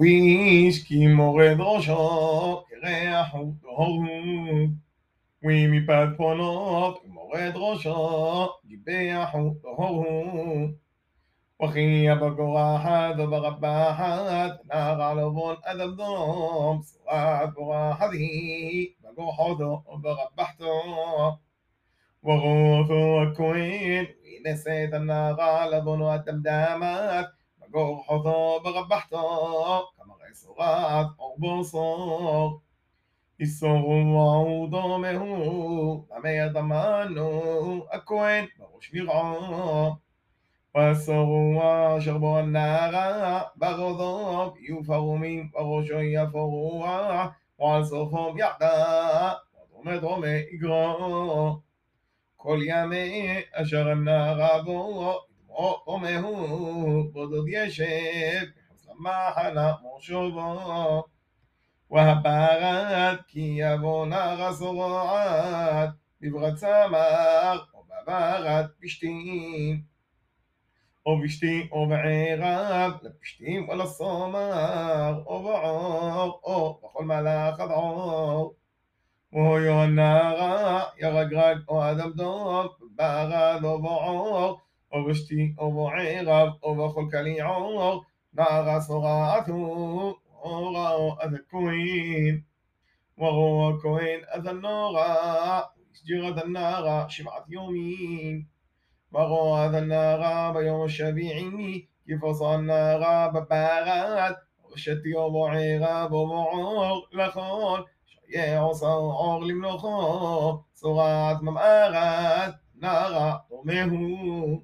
ויש כי מורד ראשו, קרח וטהור. ווי מפאת פונות, מורד ראשו, גיבח וטהור. וכי הבגורחת וברבחת, נער על עלבון עד אבדום, שורת בורחת היא, בגורחותו וברבחתו. ורותו הכהן, ונשאת הנער על עלבון עד דמדמת, הגורחותו ברבחתו, כמרי סורת אור בוסור. איסורו עודו מהו, במה אדמנו, הכהן בראש נראו. ואסורו אשר בו הנערה, ברודו יהיו פרומים, בראשו יפורו, ועל סופם יחדה, ודומה דומה יגרו. כל ימי אשר הנערה בו עומר הוא עוד ישב, מחוץ למחלה מושבו. והבערת כי יבוא יבון הרסורת, בברצה מר, ובערת פשתים. או בשתים או בערב, לפשתים או לסומר, או בעור, או בכל מלאך עדעור. והיו נערה, ירג רג או אדם דוב, או בעור. ובשתי ובועריו ובכלכלי עור נערס הוראתו עורו אז הכהן وروا كوين أذى النار جرد النار شمعة يومين وروا أذى النار بيوم الشبيعين كيف صار النار ببارات وشت يوم عيغاب ومعور لخون شيع صعور لملوخو صغات ممارات نار طمهو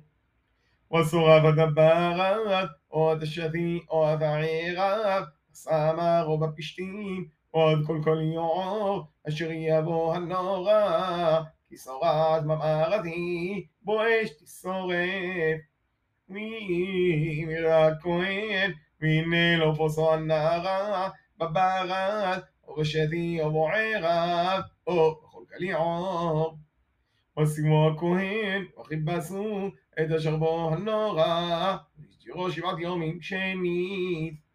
ואסור עבד ברב, עוד השבי, עוד הערב, סמר או בפשתים, עוד כל כל יור, אשר יבוא הנורא, כי שורת ממרתי, בואש תשורף. מירה כהן, והנה לא פוסו הנערה, בברד, או רשתי או בוערת, או בכל כל יור. משימו הכהן, וחיפשו את אשר הנורא, ותראו שבעת יומים שנית.